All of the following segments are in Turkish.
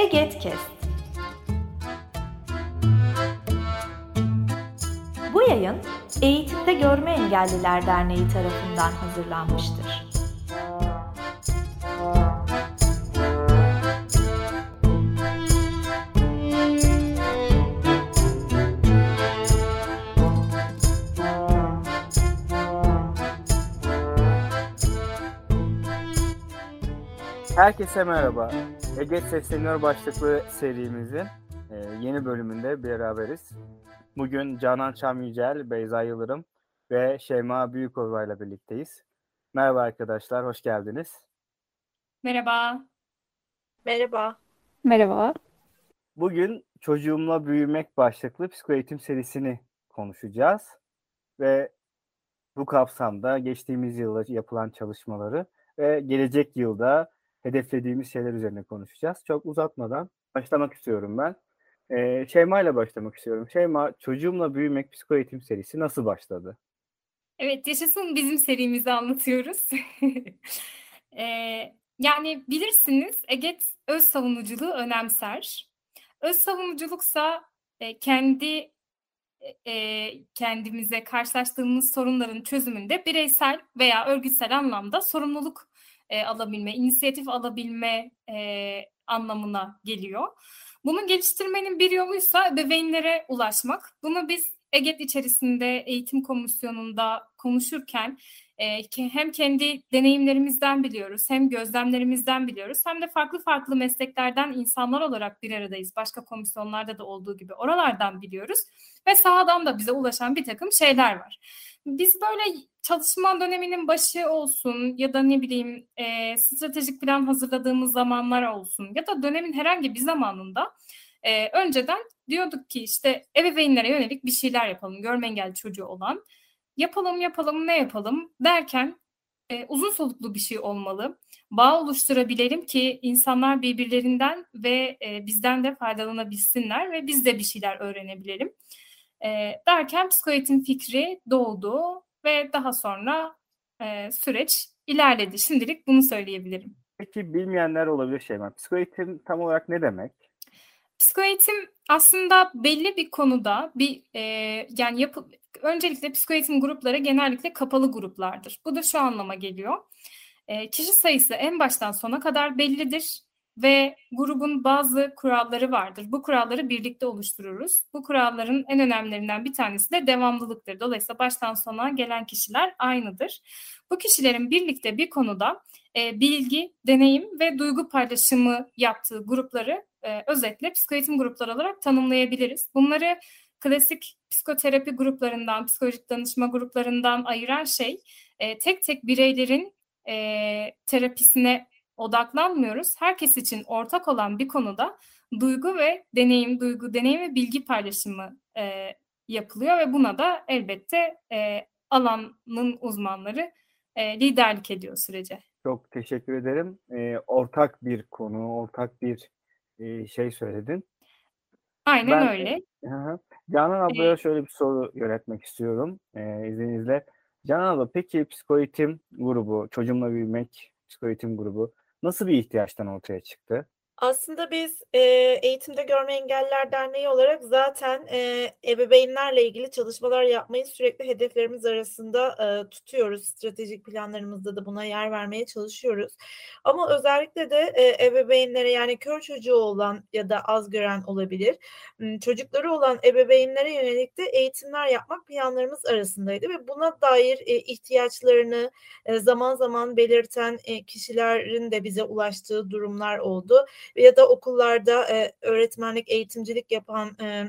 Egetkest. Bu yayın Eğitimde Görme Engelliler Derneği tarafından hazırlanmıştır. Herkese merhaba. Ege Sesleniyor başlıklı serimizin e, yeni bölümünde beraberiz. Bugün Canan Çam Yücel, Beyza Yıldırım ve Şeyma Büyükova ile birlikteyiz. Merhaba arkadaşlar, hoş geldiniz. Merhaba. Merhaba. Merhaba. Bugün Çocuğumla Büyümek başlıklı psikoeğitim serisini konuşacağız. Ve bu kapsamda geçtiğimiz yılda yapılan çalışmaları ve gelecek yılda hedeflediğimiz şeyler üzerine konuşacağız. Çok uzatmadan başlamak istiyorum ben. Ee, Şeyma ile başlamak istiyorum. Şeyma, Çocuğumla Büyümek Psikoeğitim serisi nasıl başladı? Evet, yaşasın bizim serimizi anlatıyoruz. ee, yani bilirsiniz Eget öz savunuculuğu önemser. Öz savunuculuksa e, kendi e, kendimize karşılaştığımız sorunların çözümünde bireysel veya örgütsel anlamda sorumluluk e, alabilme, inisiyatif alabilme e, anlamına geliyor. Bunun geliştirmenin bir yoluysa ebeveynlere ulaşmak. Bunu biz EGET içerisinde eğitim komisyonunda konuşurken hem kendi deneyimlerimizden biliyoruz, hem gözlemlerimizden biliyoruz, hem de farklı farklı mesleklerden insanlar olarak bir aradayız. Başka komisyonlarda da olduğu gibi oralardan biliyoruz ve sahadan da bize ulaşan bir takım şeyler var. Biz böyle çalışma döneminin başı olsun ya da ne bileyim e, stratejik plan hazırladığımız zamanlar olsun ya da dönemin herhangi bir zamanında e, önceden diyorduk ki işte ebeveynlere yönelik bir şeyler yapalım görme engelli çocuğu olan yapalım yapalım ne yapalım derken e, uzun soluklu bir şey olmalı. Bağ oluşturabilelim ki insanlar birbirlerinden ve e, bizden de faydalanabilsinler ve biz de bir şeyler öğrenebilelim. E, derken psikoeğitim fikri doğdu ve daha sonra e, süreç ilerledi. Şimdilik bunu söyleyebilirim. Peki bilmeyenler olabilir Şeyma. Psikoeğitim tam olarak ne demek? Psikoeğitim aslında belli bir konuda bir e, yani yapı, öncelikle psikoeğitim grupları genellikle kapalı gruplardır. Bu da şu anlama geliyor. E, kişi sayısı en baştan sona kadar bellidir ve grubun bazı kuralları vardır. Bu kuralları birlikte oluştururuz. Bu kuralların en önemlilerinden bir tanesi de devamlılıktır. Dolayısıyla baştan sona gelen kişiler aynıdır. Bu kişilerin birlikte bir konuda e, bilgi, deneyim ve duygu paylaşımı yaptığı grupları e, özetle psikoeğitim grupları olarak tanımlayabiliriz. Bunları klasik psikoterapi gruplarından, psikolojik danışma gruplarından ayıran şey e, tek tek bireylerin e, terapisine odaklanmıyoruz. Herkes için ortak olan bir konuda duygu ve deneyim, duygu, deneyim ve bilgi paylaşımı e, yapılıyor ve buna da elbette e, alanın uzmanları e, liderlik ediyor sürece. Çok teşekkür ederim. E, ortak bir konu, ortak bir e, şey söyledin. Aynen ben, öyle. Hı Canan ablaya şöyle bir soru yönetmek istiyorum e, izninizle. Canan abla peki psikoeğitim grubu, çocuğumla büyümek psikoeğitim grubu nasıl bir ihtiyaçtan ortaya çıktı? Aslında biz e, Eğitimde Görme Engelliler Derneği olarak zaten e, ebeveynlerle ilgili çalışmalar yapmayı sürekli hedeflerimiz arasında e, tutuyoruz. Stratejik planlarımızda da buna yer vermeye çalışıyoruz. Ama özellikle de e, ebeveynlere yani kör çocuğu olan ya da az gören olabilir. Çocukları olan ebeveynlere yönelik de eğitimler yapmak planlarımız arasındaydı ve buna dair e, ihtiyaçlarını e, zaman zaman belirten e, kişilerin de bize ulaştığı durumlar oldu ya da okullarda e, öğretmenlik, eğitimcilik yapan e,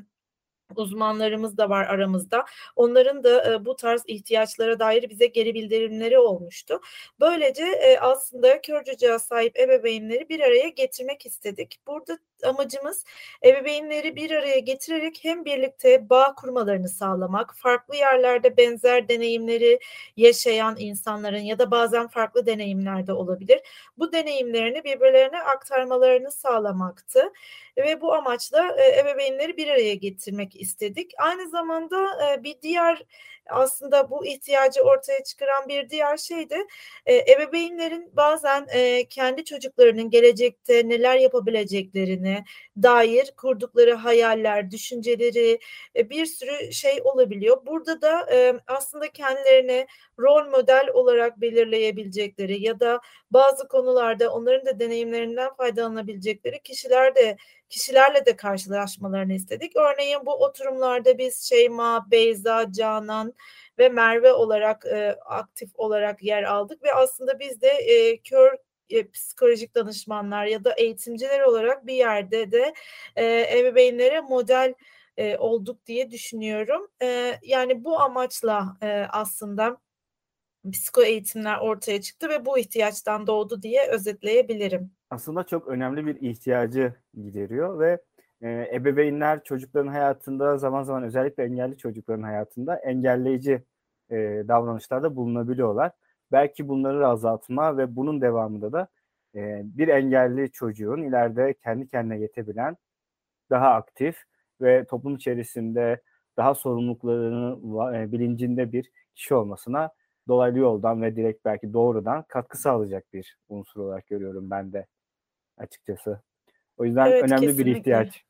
uzmanlarımız da var aramızda. Onların da e, bu tarz ihtiyaçlara dair bize geri bildirimleri olmuştu. Böylece e, aslında kör çocuğa sahip ebeveynleri bir araya getirmek istedik. Burada amacımız ebeveynleri bir araya getirerek hem birlikte bağ kurmalarını sağlamak, farklı yerlerde benzer deneyimleri yaşayan insanların ya da bazen farklı deneyimlerde olabilir. Bu deneyimlerini birbirlerine aktarmalarını sağlamaktı ve bu amaçla e, ebeveynleri bir araya getirmek istedik. Aynı zamanda e, bir diğer aslında bu ihtiyacı ortaya çıkaran bir diğer şey de e, ebeveynlerin bazen e, kendi çocuklarının gelecekte neler yapabileceklerini dair kurdukları hayaller, düşünceleri e, bir sürü şey olabiliyor. Burada da e, aslında kendilerine rol model olarak belirleyebilecekleri ya da bazı konularda onların da deneyimlerinden faydalanabilecekleri kişiler de kişilerle de karşılaşmalarını istedik. Örneğin bu oturumlarda biz Şeyma, Beyza, Canan ve Merve olarak e, aktif olarak yer aldık ve aslında biz de e, kör e, psikolojik danışmanlar ya da eğitimciler olarak bir yerde de e, ebeveynlere model e, olduk diye düşünüyorum. E, yani bu amaçla e, aslında psiko eğitimler ortaya çıktı ve bu ihtiyaçtan doğdu diye özetleyebilirim. Aslında çok önemli bir ihtiyacı gideriyor ve e, ebeveynler çocukların hayatında zaman zaman özellikle engelli çocukların hayatında engelleyici e, davranışlarda bulunabiliyorlar. Belki bunları azaltma ve bunun devamında da e, bir engelli çocuğun ileride kendi kendine yetebilen, daha aktif ve toplum içerisinde daha sorumluluklarını e, bilincinde bir kişi olmasına dolaylı yoldan ve direkt belki doğrudan katkı sağlayacak bir unsur olarak görüyorum ben de açıkçası. O yüzden evet, önemli kesinlikle. bir ihtiyaç.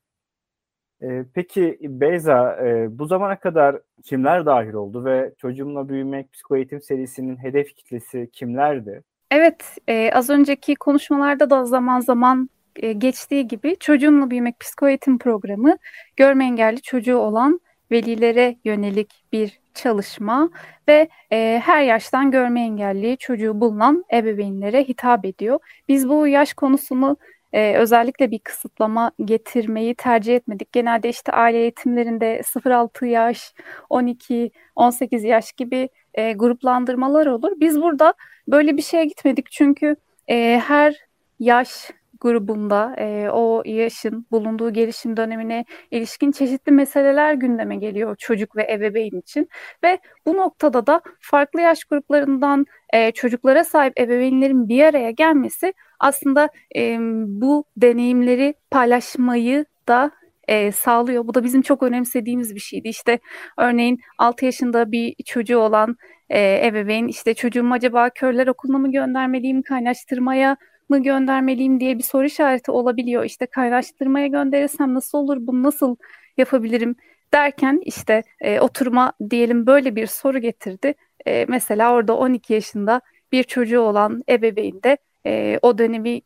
Ee, peki Beyza, e, bu zamana kadar kimler dahil oldu ve Çocuğumla Büyümek Psikoeğitim serisinin hedef kitlesi kimlerdi? Evet, e, az önceki konuşmalarda da zaman zaman e, geçtiği gibi Çocuğumla Büyümek Psikoeğitim programı görme engelli çocuğu olan velilere yönelik bir çalışma ve e, her yaştan görme engelli çocuğu bulunan ebeveynlere hitap ediyor. Biz bu yaş konusunu e, özellikle bir kısıtlama getirmeyi tercih etmedik. Genelde işte aile eğitimlerinde 0-6 yaş, 12, 18 yaş gibi e, gruplandırmalar olur. Biz burada böyle bir şeye gitmedik çünkü e, her yaş grubunda e, o yaşın bulunduğu gelişim dönemine ilişkin çeşitli meseleler gündeme geliyor çocuk ve ebeveyn için ve bu noktada da farklı yaş gruplarından e, çocuklara sahip ebeveynlerin bir araya gelmesi aslında e, bu deneyimleri paylaşmayı da e, sağlıyor. Bu da bizim çok önemsediğimiz bir şeydi. İşte örneğin 6 yaşında bir çocuğu olan e, ebeveyn işte çocuğumu acaba körler okuluna mı göndermeliyim, kaynaştırmaya mı göndermeliyim diye bir soru işareti olabiliyor. İşte kaynaştırmaya gönderirsem nasıl olur, bunu nasıl yapabilirim derken işte e, oturuma diyelim böyle bir soru getirdi. E, mesela orada 12 yaşında bir çocuğu olan ebeveyn de e, o dönemi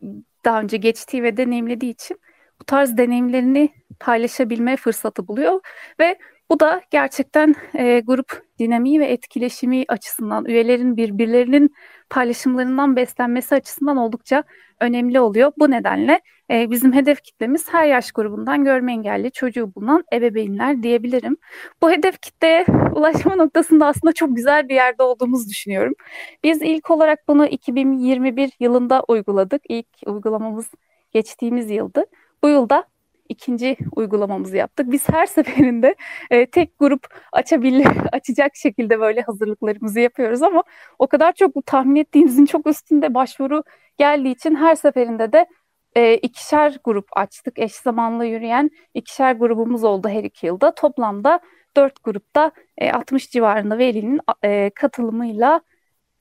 daha önce geçtiği ve deneyimlediği için bu tarz deneyimlerini paylaşabilme fırsatı buluyor ve bu da gerçekten e, grup dinamiği ve etkileşimi açısından, üyelerin birbirlerinin paylaşımlarından beslenmesi açısından oldukça önemli oluyor. Bu nedenle e, bizim hedef kitlemiz her yaş grubundan görme engelli çocuğu bulunan ebeveynler diyebilirim. Bu hedef kitleye ulaşma noktasında aslında çok güzel bir yerde olduğumuzu düşünüyorum. Biz ilk olarak bunu 2021 yılında uyguladık. İlk uygulamamız geçtiğimiz yıldı. Bu yılda ikinci uygulamamızı yaptık. Biz her seferinde e, tek grup açabil açacak şekilde böyle hazırlıklarımızı yapıyoruz ama o kadar çok tahmin ettiğimizin çok üstünde başvuru geldiği için her seferinde de e, ikişer grup açtık. Eş zamanlı yürüyen ikişer grubumuz oldu her iki yılda. Toplamda dört grupta e, 60 civarında velinin e, katılımıyla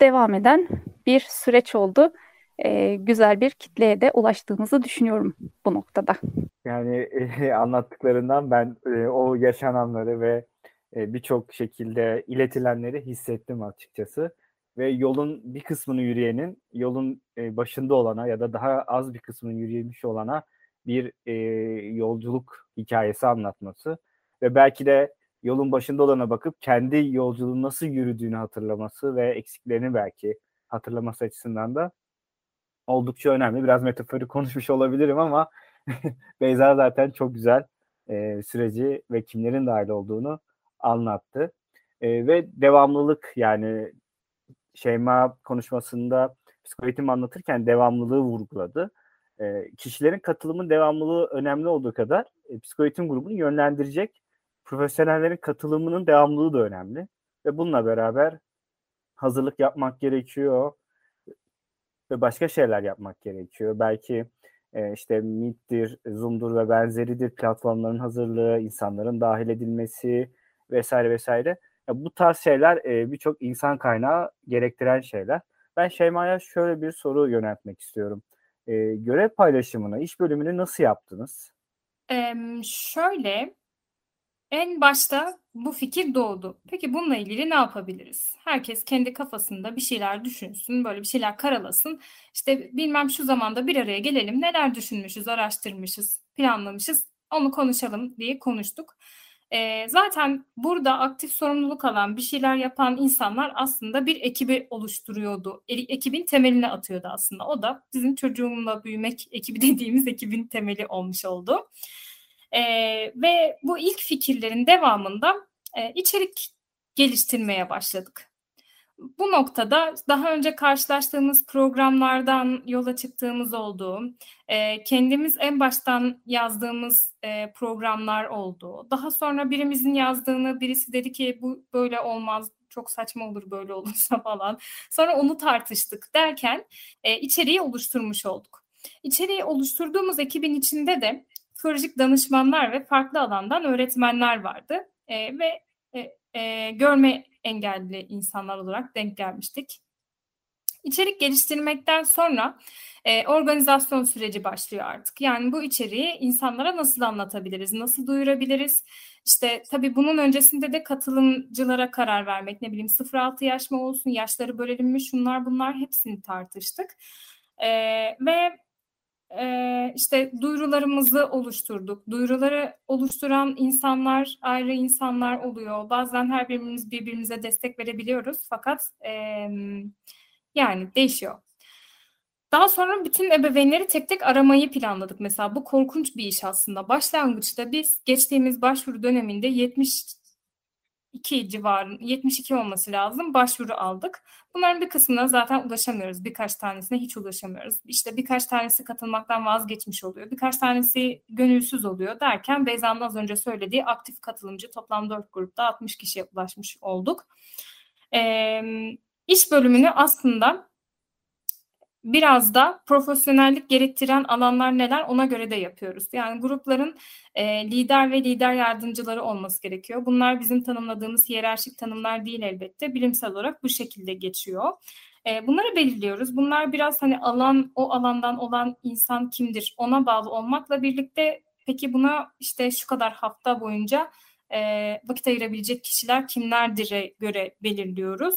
devam eden bir süreç oldu e, güzel bir kitleye de ulaştığımızı düşünüyorum bu noktada. Yani e, anlattıklarından ben e, o yaşananları ve e, birçok şekilde iletilenleri hissettim açıkçası. Ve yolun bir kısmını yürüyenin yolun e, başında olana ya da daha az bir kısmını yürüyemiş olana bir e, yolculuk hikayesi anlatması ve belki de yolun başında olana bakıp kendi yolculuğun nasıl yürüdüğünü hatırlaması ve eksiklerini belki hatırlaması açısından da oldukça önemli. Biraz metaforik konuşmuş olabilirim ama Beyza zaten çok güzel e, süreci ve kimlerin dahil olduğunu anlattı. E, ve devamlılık yani Şeyma konuşmasında psikoeğitim anlatırken devamlılığı vurguladı. E, kişilerin katılımın devamlılığı önemli olduğu kadar e, psikoeğitim grubunu yönlendirecek profesyonellerin katılımının devamlılığı da önemli. Ve bununla beraber hazırlık yapmak gerekiyor ve başka şeyler yapmak gerekiyor. Belki e, işte Meet'tir, Zoom'dur ve benzeridir platformların hazırlığı, insanların dahil edilmesi vesaire vesaire. Ya bu tarz şeyler e, birçok insan kaynağı gerektiren şeyler. Ben Şeyma'ya şöyle bir soru yöneltmek istiyorum. E, görev paylaşımını, iş bölümünü nasıl yaptınız? Emm, şöyle, en başta bu fikir doğdu. Peki bununla ilgili ne yapabiliriz? Herkes kendi kafasında bir şeyler düşünsün, böyle bir şeyler karalasın. İşte bilmem şu zamanda bir araya gelelim, neler düşünmüşüz, araştırmışız, planlamışız, onu konuşalım diye konuştuk. Eee, zaten burada aktif sorumluluk alan, bir şeyler yapan insanlar aslında bir ekibi oluşturuyordu. E ekibin temelini atıyordu aslında. O da bizim çocuğumla büyümek ekibi dediğimiz ekibin temeli olmuş oldu. Eee, ve bu ilk fikirlerin devamında e, içerik geliştirmeye başladık. Bu noktada daha önce karşılaştığımız programlardan yola çıktığımız oldu. E, kendimiz en baştan yazdığımız e, programlar oldu. Daha sonra birimizin yazdığını birisi dedi ki bu böyle olmaz, çok saçma olur böyle olursa falan. Sonra onu tartıştık derken e, içeriği oluşturmuş olduk. İçeriği oluşturduğumuz ekibin içinde de psikolojik danışmanlar ve farklı alandan öğretmenler vardı. E, ve e, e, görme engelli insanlar olarak denk gelmiştik. İçerik geliştirmekten sonra e, organizasyon süreci başlıyor artık. Yani bu içeriği insanlara nasıl anlatabiliriz, nasıl duyurabiliriz? İşte tabii bunun öncesinde de katılımcılara karar vermek, ne bileyim 0-6 yaş mı olsun, yaşları bölelim mi, şunlar bunlar hepsini tartıştık. E, ve e, işte duyurularımızı oluşturduk. Duyuruları oluşturan insanlar ayrı insanlar oluyor. Bazen her birimiz birbirimize destek verebiliyoruz fakat e, yani değişiyor. Daha sonra bütün ebeveynleri tek tek aramayı planladık. Mesela bu korkunç bir iş aslında. Başlangıçta biz geçtiğimiz başvuru döneminde 70 72 civarı 72 olması lazım başvuru aldık. Bunların bir kısmına zaten ulaşamıyoruz. Birkaç tanesine hiç ulaşamıyoruz. İşte birkaç tanesi katılmaktan vazgeçmiş oluyor. Birkaç tanesi gönülsüz oluyor derken Beyza'nın az önce söylediği aktif katılımcı toplam 4 grupta 60 kişiye ulaşmış olduk. Ee, iş bölümünü aslında biraz da profesyonellik gerektiren alanlar neler ona göre de yapıyoruz. Yani grupların e, lider ve lider yardımcıları olması gerekiyor. Bunlar bizim tanımladığımız hiyerarşik tanımlar değil elbette. Bilimsel olarak bu şekilde geçiyor. E, bunları belirliyoruz. Bunlar biraz hani alan o alandan olan insan kimdir ona bağlı olmakla birlikte peki buna işte şu kadar hafta boyunca e, vakit ayırabilecek kişiler kimlerdir'e göre belirliyoruz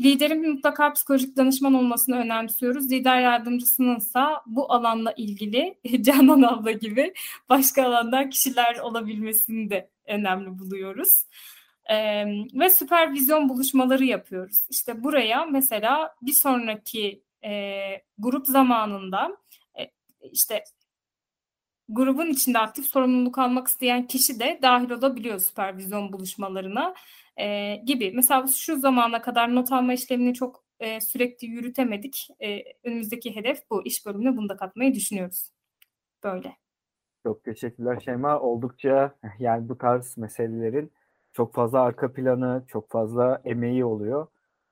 liderin mutlaka psikolojik danışman olmasını önemsiyoruz. Lider yardımcısınınsa bu alanla ilgili Canan abla gibi başka alanda kişiler olabilmesini de önemli buluyoruz. Ve süpervizyon buluşmaları yapıyoruz. İşte buraya mesela bir sonraki e, grup zamanında e, işte grubun içinde aktif sorumluluk almak isteyen kişi de dahil olabiliyor süpervizyon buluşmalarına e, gibi. Mesela şu zamana kadar not alma işlemini çok e, sürekli yürütemedik. E, önümüzdeki hedef bu. iş bölümüne bunu da katmayı düşünüyoruz. Böyle. Çok teşekkürler Şeyma. Oldukça yani bu tarz meselelerin çok fazla arka planı, çok fazla emeği oluyor.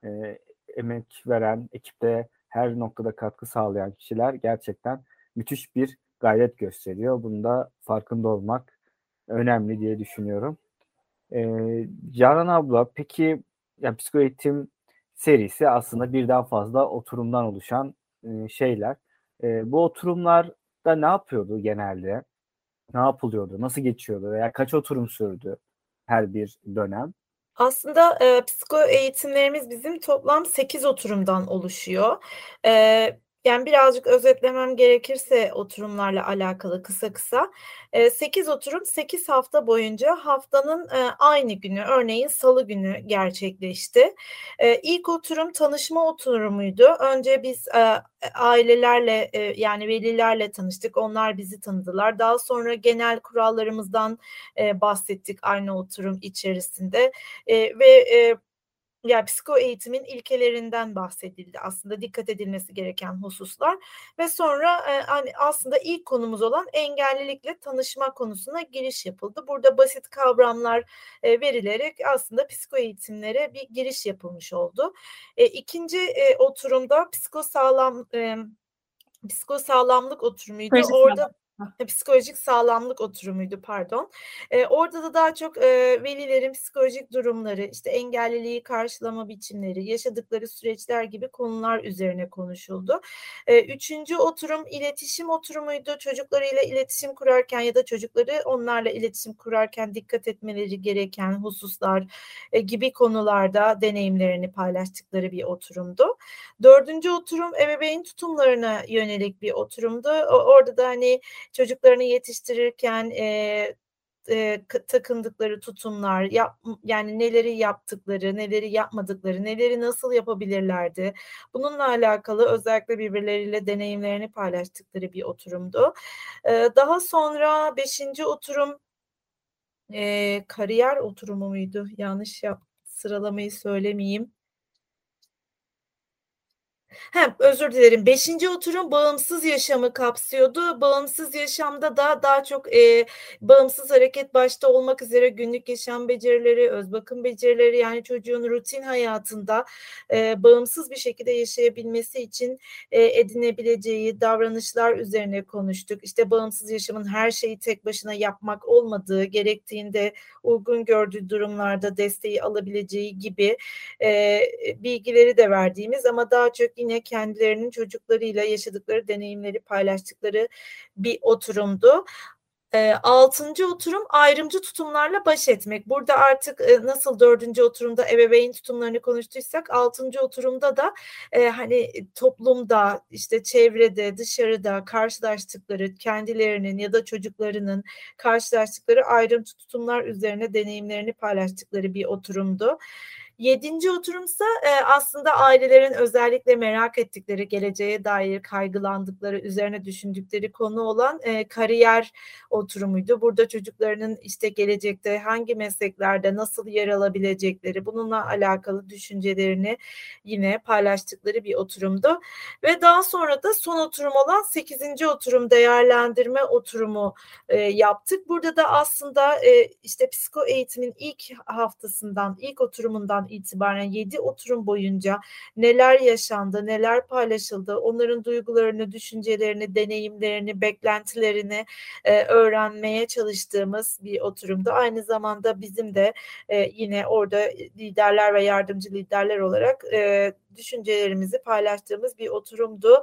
E, emek veren, ekipte her noktada katkı sağlayan kişiler gerçekten müthiş bir gayret gösteriyor. Bunda farkında olmak önemli diye düşünüyorum. Ee, Canan abla peki ya psikoeğitim serisi aslında birden fazla oturumdan oluşan e, şeyler. E, bu oturumlarda ne yapıyordu genelde? Ne yapılıyordu? Nasıl geçiyordu? Veya kaç oturum sürdü her bir dönem? Aslında e, psiko eğitimlerimiz bizim toplam 8 oturumdan oluşuyor. E, yani birazcık özetlemem gerekirse oturumlarla alakalı kısa kısa. 8 oturum 8 hafta boyunca haftanın aynı günü örneğin salı günü gerçekleşti. İlk oturum tanışma oturumuydu. Önce biz ailelerle yani velilerle tanıştık. Onlar bizi tanıdılar. Daha sonra genel kurallarımızdan bahsettik aynı oturum içerisinde. Ve yani psiko eğitimin ilkelerinden bahsedildi aslında dikkat edilmesi gereken hususlar ve sonra e, hani aslında ilk konumuz olan engellilikle tanışma konusuna giriş yapıldı. Burada basit kavramlar e, verilerek aslında psiko eğitimlere bir giriş yapılmış oldu. E, ikinci e, oturumda psikosağlam e, psikosağlamlık oturumuydu. Orada psikolojik sağlamlık oturumuydu pardon. E, orada da daha çok e, velilerin psikolojik durumları, işte engelliliği karşılama biçimleri, yaşadıkları süreçler gibi konular üzerine konuşuldu. E, üçüncü oturum iletişim oturumuydu. Çocuklarıyla iletişim kurarken ya da çocukları onlarla iletişim kurarken dikkat etmeleri gereken hususlar e, gibi konularda deneyimlerini paylaştıkları bir oturumdu. Dördüncü oturum ebeveyn tutumlarına yönelik bir oturumdu. Orada da hani çocuklarını yetiştirirken e, e, takındıkları tutumlar, yap, yani neleri yaptıkları, neleri yapmadıkları, neleri nasıl yapabilirlerdi. Bununla alakalı özellikle birbirleriyle deneyimlerini paylaştıkları bir oturumdu. E, daha sonra beşinci oturum e, kariyer oturumu muydu? Yanlış yap, sıralamayı söylemeyeyim. Hem özür dilerim. Beşinci oturum bağımsız yaşamı kapsıyordu. Bağımsız yaşamda da daha çok e, bağımsız hareket başta olmak üzere günlük yaşam becerileri, öz bakım becerileri yani çocuğun rutin hayatında e, bağımsız bir şekilde yaşayabilmesi için e, edinebileceği davranışlar üzerine konuştuk. İşte bağımsız yaşamın her şeyi tek başına yapmak olmadığı, gerektiğinde uygun gördüğü durumlarda desteği alabileceği gibi e, bilgileri de verdiğimiz ama daha çok yine kendilerinin çocuklarıyla yaşadıkları deneyimleri paylaştıkları bir oturumdu. E, altıncı oturum ayrımcı tutumlarla baş etmek. Burada artık e, nasıl dördüncü oturumda ebeveyn tutumlarını konuştuysak altıncı oturumda da e, hani toplumda işte çevrede dışarıda karşılaştıkları kendilerinin ya da çocuklarının karşılaştıkları ayrımcı tutumlar üzerine deneyimlerini paylaştıkları bir oturumdu. Yedinci oturumsa e, aslında ailelerin özellikle merak ettikleri, geleceğe dair kaygılandıkları, üzerine düşündükleri konu olan e, kariyer oturumuydu. Burada çocuklarının işte gelecekte hangi mesleklerde nasıl yer alabilecekleri, bununla alakalı düşüncelerini yine paylaştıkları bir oturumdu. Ve daha sonra da son oturum olan sekizinci oturum değerlendirme oturumu e, yaptık. Burada da aslında e, işte psiko eğitimin ilk haftasından, ilk oturumundan itibaren 7 oturum boyunca neler yaşandı, neler paylaşıldı, onların duygularını, düşüncelerini, deneyimlerini, beklentilerini e, öğrenmeye çalıştığımız bir oturumdu. Aynı zamanda bizim de e, yine orada liderler ve yardımcı liderler olarak e, düşüncelerimizi paylaştığımız bir oturumdu.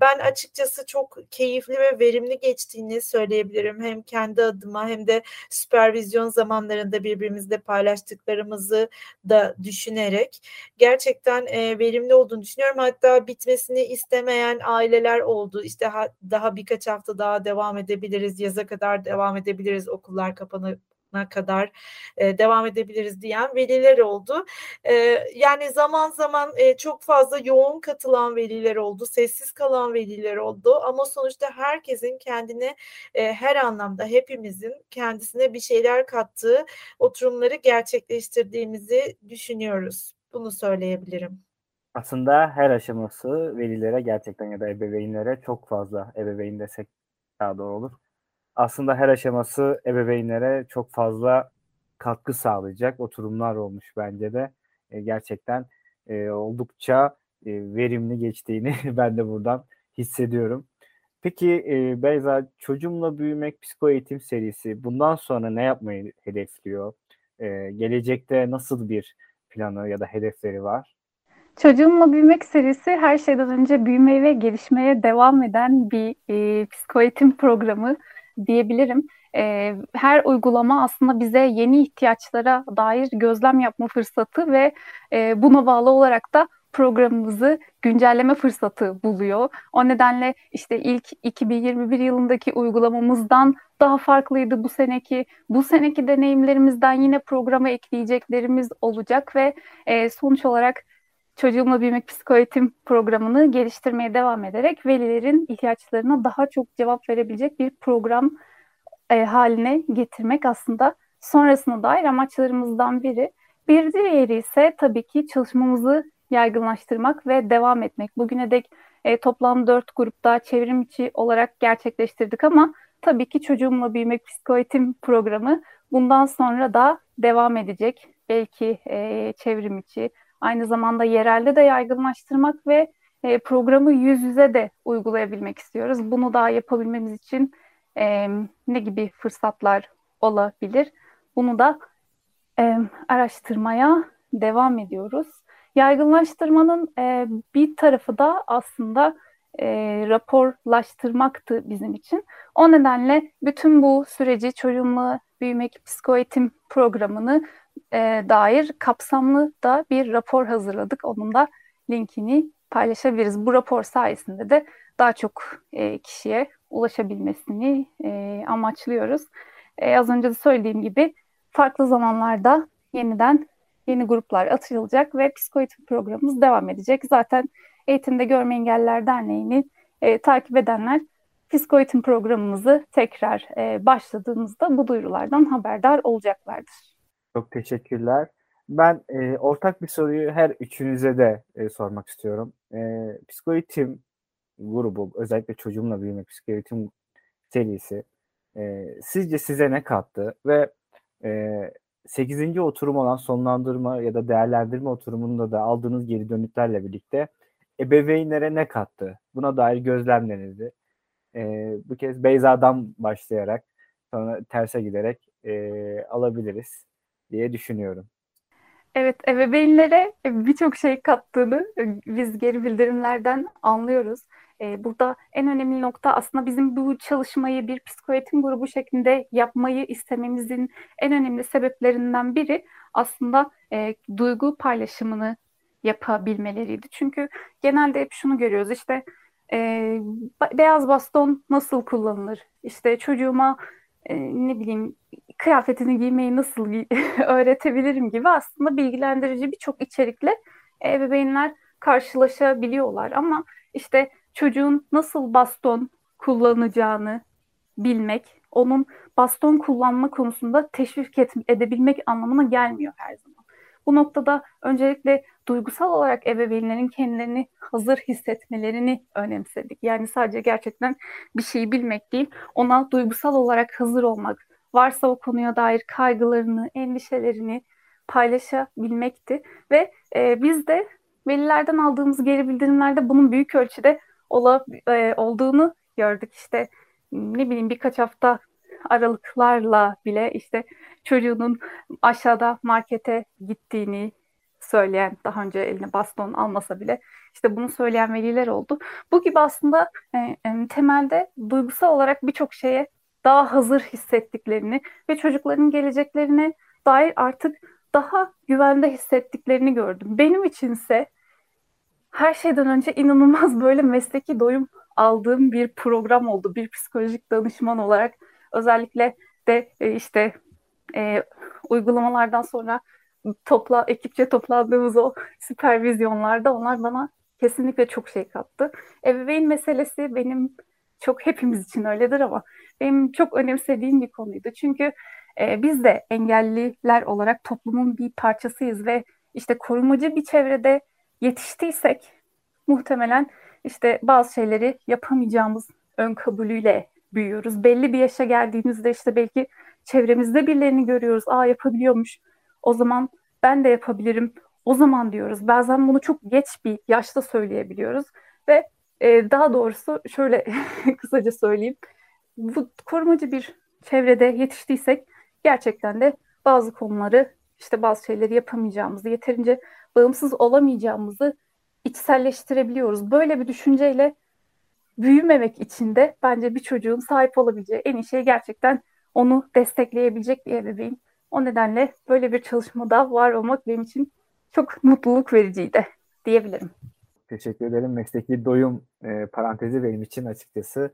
Ben açıkçası çok keyifli ve verimli geçtiğini söyleyebilirim. Hem kendi adıma hem de süpervizyon zamanlarında birbirimizle paylaştıklarımızı da düşünerek gerçekten verimli olduğunu düşünüyorum. Hatta bitmesini istemeyen aileler oldu. İşte daha birkaç hafta daha devam edebiliriz, yaza kadar devam edebiliriz okullar kapanıp kadar e, devam edebiliriz diyen veliler oldu. E, yani zaman zaman e, çok fazla yoğun katılan veliler oldu, sessiz kalan veliler oldu ama sonuçta herkesin kendine e, her anlamda hepimizin kendisine bir şeyler kattığı oturumları gerçekleştirdiğimizi düşünüyoruz. Bunu söyleyebilirim. Aslında her aşaması velilere gerçekten ya da ebeveynlere çok fazla ebeveyn desek daha doğru olur aslında her aşaması ebeveynlere çok fazla katkı sağlayacak oturumlar olmuş bence de. E, gerçekten e, oldukça e, verimli geçtiğini ben de buradan hissediyorum. Peki e, Beyza, Çocuğumla Büyümek Psiko Eğitim serisi bundan sonra ne yapmayı hedefliyor? E, gelecekte nasıl bir planı ya da hedefleri var? Çocuğumla Büyümek serisi her şeyden önce büyümeye ve gelişmeye devam eden bir e, psikoeğitim programı diyebilirim. E, her uygulama aslında bize yeni ihtiyaçlara dair gözlem yapma fırsatı ve e, buna bağlı olarak da programımızı güncelleme fırsatı buluyor. O nedenle işte ilk 2021 yılındaki uygulamamızdan daha farklıydı bu seneki. Bu seneki deneyimlerimizden yine programa ekleyeceklerimiz olacak ve e, sonuç olarak Çocuğumla Büyümek Psikoeğitim programını geliştirmeye devam ederek velilerin ihtiyaçlarına daha çok cevap verebilecek bir program e, haline getirmek aslında sonrasına dair amaçlarımızdan biri. Bir diğeri ise tabii ki çalışmamızı yaygınlaştırmak ve devam etmek. Bugüne dek e, toplam dört grupta çevrim içi olarak gerçekleştirdik ama tabii ki Çocuğumla Büyümek Psikoeğitim programı bundan sonra da devam edecek. Belki e, çevrim içi, aynı zamanda yerelde de yaygınlaştırmak ve e, programı yüz yüze de uygulayabilmek istiyoruz. Bunu da yapabilmemiz için e, ne gibi fırsatlar olabilir? Bunu da e, araştırmaya devam ediyoruz. Yaygınlaştırmanın e, bir tarafı da aslında e, raporlaştırmaktı bizim için. O nedenle bütün bu süreci çocuğumla büyümek psikoeğitim programını e, dair kapsamlı da bir rapor hazırladık. Onun da linkini paylaşabiliriz. Bu rapor sayesinde de daha çok e, kişiye ulaşabilmesini e, amaçlıyoruz. E, az önce de söylediğim gibi farklı zamanlarda yeniden yeni gruplar açılacak ve psikoeğitim programımız devam edecek. Zaten Eğitimde Görme Engelliler Derneği'ni e, takip edenler psikoeğitim programımızı tekrar e, başladığımızda bu duyurulardan haberdar olacaklardır. Çok teşekkürler. Ben e, ortak bir soruyu her üçünüze de e, sormak istiyorum. E, psikoeğitim grubu, özellikle çocuğumla büyümek psikoeğitim serisi e, sizce size ne kattı ve e, 8. oturum olan sonlandırma ya da değerlendirme oturumunda da aldığınız geri dönütlerle birlikte ebeveynlere ne kattı? Buna dair gözlemlerinizi e, bu kez Beyza'dan başlayarak sonra terse giderek e, alabiliriz diye düşünüyorum. Evet, ebeveynlere birçok şey kattığını biz geri bildirimlerden anlıyoruz. Burada en önemli nokta aslında bizim bu çalışmayı bir psikoeğitim grubu şeklinde yapmayı istememizin en önemli sebeplerinden biri aslında e, duygu paylaşımını yapabilmeleriydi. Çünkü genelde hep şunu görüyoruz işte e, beyaz baston nasıl kullanılır? İşte çocuğuma e, ne bileyim kıyafetini giymeyi nasıl öğretebilirim gibi aslında bilgilendirici birçok içerikle ebeveynler karşılaşabiliyorlar. Ama işte çocuğun nasıl baston kullanacağını bilmek, onun baston kullanma konusunda teşvik edebilmek anlamına gelmiyor her zaman. Bu noktada öncelikle duygusal olarak ebeveynlerin kendilerini hazır hissetmelerini önemsedik. Yani sadece gerçekten bir şeyi bilmek değil, ona duygusal olarak hazır olmak, varsa o konuya dair kaygılarını, endişelerini paylaşabilmekti. Ve e, biz de velilerden aldığımız geri bildirimlerde bunun büyük ölçüde ola, e, olduğunu gördük. İşte ne bileyim birkaç hafta aralıklarla bile işte çocuğunun aşağıda markete gittiğini söyleyen, daha önce eline baston almasa bile işte bunu söyleyen veliler oldu. Bu gibi aslında e, e, temelde duygusal olarak birçok şeye daha hazır hissettiklerini ve çocukların geleceklerine dair artık daha güvende hissettiklerini gördüm. Benim içinse her şeyden önce inanılmaz böyle mesleki doyum aldığım bir program oldu. Bir psikolojik danışman olarak özellikle de e, işte e, uygulamalardan sonra topla ekipçe toplandığımız o süpervizyonlarda onlar bana kesinlikle çok şey kattı. Ebeveyn meselesi benim çok hepimiz için öyledir ama benim çok önemsediğim bir konuydu. Çünkü e, biz de engelliler olarak toplumun bir parçasıyız ve işte korumacı bir çevrede yetiştiysek muhtemelen işte bazı şeyleri yapamayacağımız ön kabulüyle büyüyoruz. Belli bir yaşa geldiğimizde işte belki çevremizde birilerini görüyoruz. Aa yapabiliyormuş. O zaman ben de yapabilirim. O zaman diyoruz. Bazen bunu çok geç bir yaşta söyleyebiliyoruz ve e, daha doğrusu şöyle kısaca söyleyeyim. Bu korumacı bir çevrede yetiştiysek gerçekten de bazı konuları işte bazı şeyleri yapamayacağımızı, yeterince bağımsız olamayacağımızı içselleştirebiliyoruz. Böyle bir düşünceyle büyümemek için de bence bir çocuğun sahip olabileceği en iyi şey gerçekten onu destekleyebilecek bir ebeveyn. O nedenle böyle bir çalışmada var olmak benim için çok mutluluk vericiydi diyebilirim. Teşekkür ederim. Mesleki doyum e, parantezi benim için açıkçası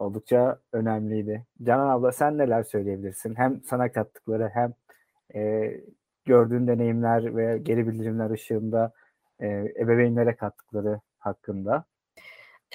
oldukça önemliydi. Canan abla sen neler söyleyebilirsin? Hem sana kattıkları hem e, gördüğün deneyimler ve geri bildirimler ışığında e, ebeveynlere kattıkları hakkında.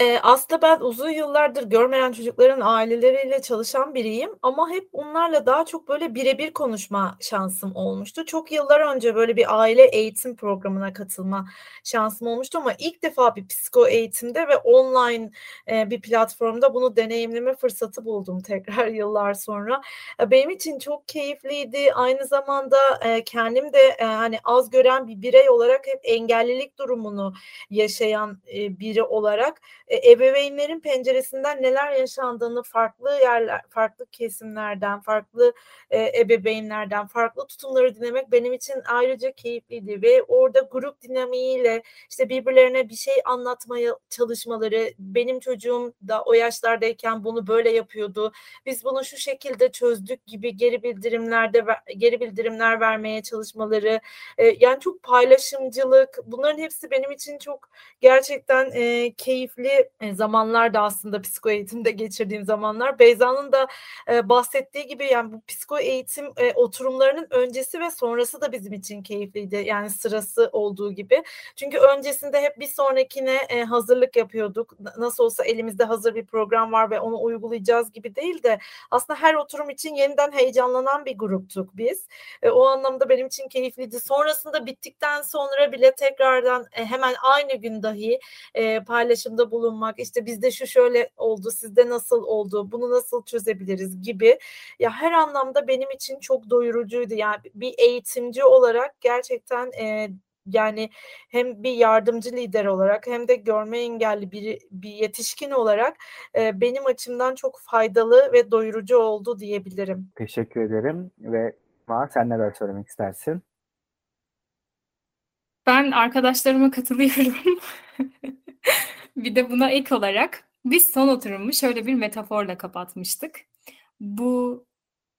Ee, aslında ben uzun yıllardır görmeyen çocukların aileleriyle çalışan biriyim ama hep onlarla daha çok böyle birebir konuşma şansım olmuştu. Çok yıllar önce böyle bir aile eğitim programına katılma şansım olmuştu ama ilk defa bir psiko eğitimde ve online e, bir platformda bunu deneyimleme fırsatı buldum tekrar yıllar sonra. E, benim için çok keyifliydi. Aynı zamanda e, kendim de e, hani az gören bir birey olarak hep engellilik durumunu yaşayan e, biri olarak e, ebeveynlerin penceresinden neler yaşandığını farklı yerler, farklı kesimlerden, farklı e, ebeveynlerden, farklı tutumları dinlemek benim için ayrıca keyifliydi ve orada grup dinamiğiyle işte birbirlerine bir şey anlatmaya çalışmaları, benim çocuğum da o yaşlardayken bunu böyle yapıyordu. Biz bunu şu şekilde çözdük gibi geri bildirimlerde geri bildirimler vermeye çalışmaları, e, yani çok paylaşımcılık, bunların hepsi benim için çok gerçekten e, keyifli e, zamanlar da aslında psiko eğitimde geçirdiğim zamanlar. Beyza'nın da e, bahsettiği gibi yani bu psiko eğitim e, oturumlarının öncesi ve sonrası da bizim için keyifliydi. Yani sırası olduğu gibi. Çünkü öncesinde hep bir sonrakine e, hazırlık yapıyorduk. Nasıl olsa elimizde hazır bir program var ve onu uygulayacağız gibi değil de aslında her oturum için yeniden heyecanlanan bir gruptuk biz. O anlamda benim için keyifliydi. Sonrasında bittikten sonra bile tekrardan hemen aynı gün dahi paylaşımda bulunmak, işte bizde şu şöyle oldu, sizde nasıl oldu, bunu nasıl çözebiliriz gibi. Ya her anlamda benim için çok doyurucuydu. Yani bir eğitimci olarak gerçekten e, yani hem bir yardımcı lider olarak hem de görme engelli bir, bir yetişkin olarak e, benim açımdan çok faydalı ve doyurucu oldu diyebilirim. Teşekkür ederim ve var sen neler söylemek istersin? Ben arkadaşlarıma katılıyorum. bir de buna ek olarak biz son oturumu şöyle bir metaforla kapatmıştık. Bu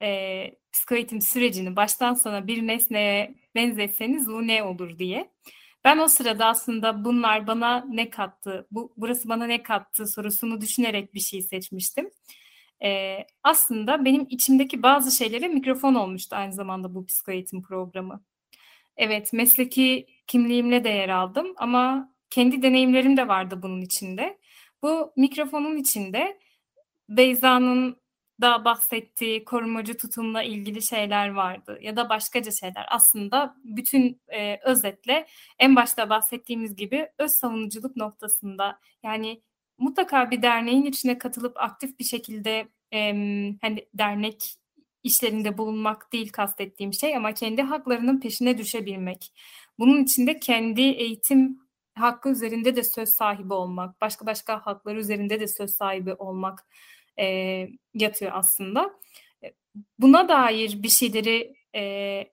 e, psikoeğitim sürecini baştan sona bir nesneye benzetseniz bu ne olur diye. Ben o sırada aslında bunlar bana ne kattı, bu burası bana ne kattı sorusunu düşünerek bir şey seçmiştim. Ee, aslında benim içimdeki bazı şeylere mikrofon olmuştu aynı zamanda bu psikoeğitim programı. Evet, mesleki kimliğimle de yer aldım ama kendi deneyimlerim de vardı bunun içinde. Bu mikrofonun içinde Beyza'nın da bahsettiği korumacı tutumla ilgili şeyler vardı ya da başkaca şeyler. Aslında bütün e, özetle en başta bahsettiğimiz gibi öz savunuculuk noktasında yani mutlaka bir derneğin içine katılıp aktif bir şekilde e, hani dernek işlerinde bulunmak değil kastettiğim şey ama kendi haklarının peşine düşebilmek. Bunun içinde kendi eğitim hakkı üzerinde de söz sahibi olmak, başka başka haklar üzerinde de söz sahibi olmak e, yatıyor aslında. Buna dair bir şeyleri e,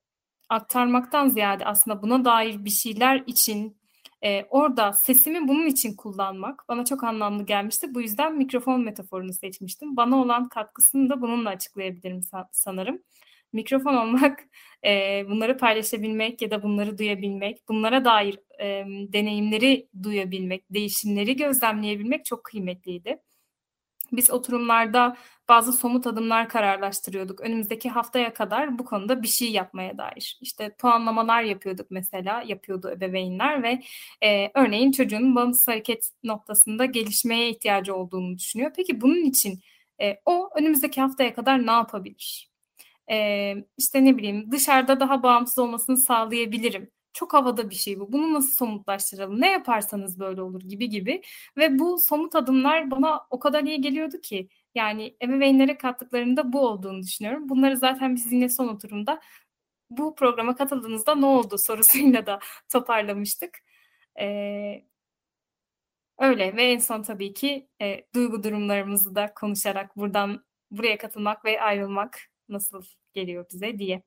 aktarmaktan ziyade aslında buna dair bir şeyler için e, orada sesimi bunun için kullanmak bana çok anlamlı gelmişti. Bu yüzden mikrofon metaforunu seçmiştim. Bana olan katkısını da bununla açıklayabilirim sanırım. Mikrofon olmak, e, bunları paylaşabilmek ya da bunları duyabilmek, bunlara dair e, deneyimleri duyabilmek, değişimleri gözlemleyebilmek çok kıymetliydi. Biz oturumlarda bazı somut adımlar kararlaştırıyorduk. Önümüzdeki haftaya kadar bu konuda bir şey yapmaya dair. İşte puanlamalar yapıyorduk mesela, yapıyordu ebeveynler ve e, örneğin çocuğun bağımsız hareket noktasında gelişmeye ihtiyacı olduğunu düşünüyor. Peki bunun için e, o önümüzdeki haftaya kadar ne yapabilir? E, işte ne bileyim dışarıda daha bağımsız olmasını sağlayabilirim çok havada bir şey bu. Bunu nasıl somutlaştıralım? Ne yaparsanız böyle olur gibi gibi. Ve bu somut adımlar bana o kadar iyi geliyordu ki. Yani ebeveynlere kattıklarında bu olduğunu düşünüyorum. Bunları zaten biz yine son oturumda bu programa katıldığınızda ne oldu sorusuyla da toparlamıştık. Ee, öyle ve en son tabii ki e, duygu durumlarımızı da konuşarak buradan buraya katılmak ve ayrılmak nasıl geliyor bize diye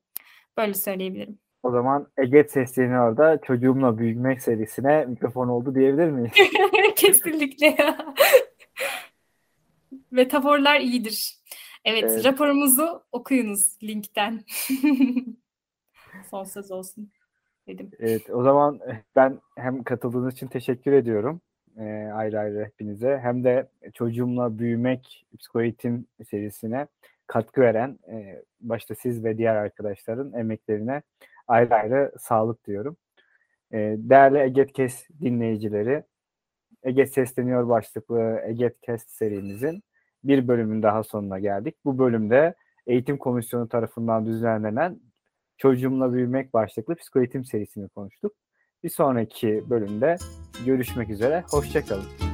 böyle söyleyebilirim. O zaman Ege sesleniyor orada çocuğumla büyümek serisine mikrofon oldu diyebilir miyiz? Kesinlikle ya. Metaforlar iyidir. Evet, evet, raporumuzu okuyunuz linkten. Son söz olsun dedim. Evet, o zaman ben hem katıldığınız için teşekkür ediyorum. E, ayrı ayrı hepinize. Hem de çocuğumla büyümek psikoeğitim serisine katkı veren e, başta siz ve diğer arkadaşların emeklerine ayrı ayrı sağlık diyorum. E, değerli Egetkes dinleyicileri, Eget Sesleniyor başlıklı Egetkes serimizin bir bölümün daha sonuna geldik. Bu bölümde Eğitim Komisyonu tarafından düzenlenen Çocuğumla Büyümek başlıklı psikoeğitim serisini konuştuk. Bir sonraki bölümde görüşmek üzere. Hoşçakalın.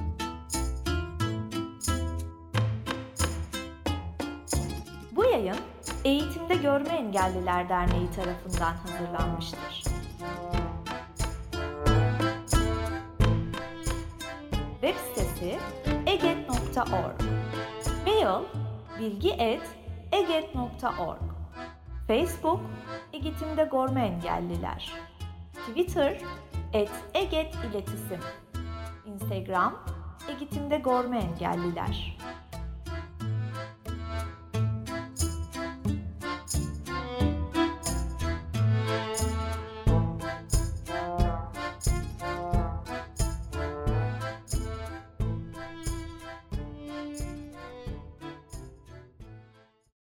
Engelliler Derneği tarafından hazırlanmıştır. Web sitesi eget.org Mail bilgi.eget.org Facebook Eğitimde Görme Engelliler. Twitter et Eget İletisim Instagram Eğitimde Görme Engelliler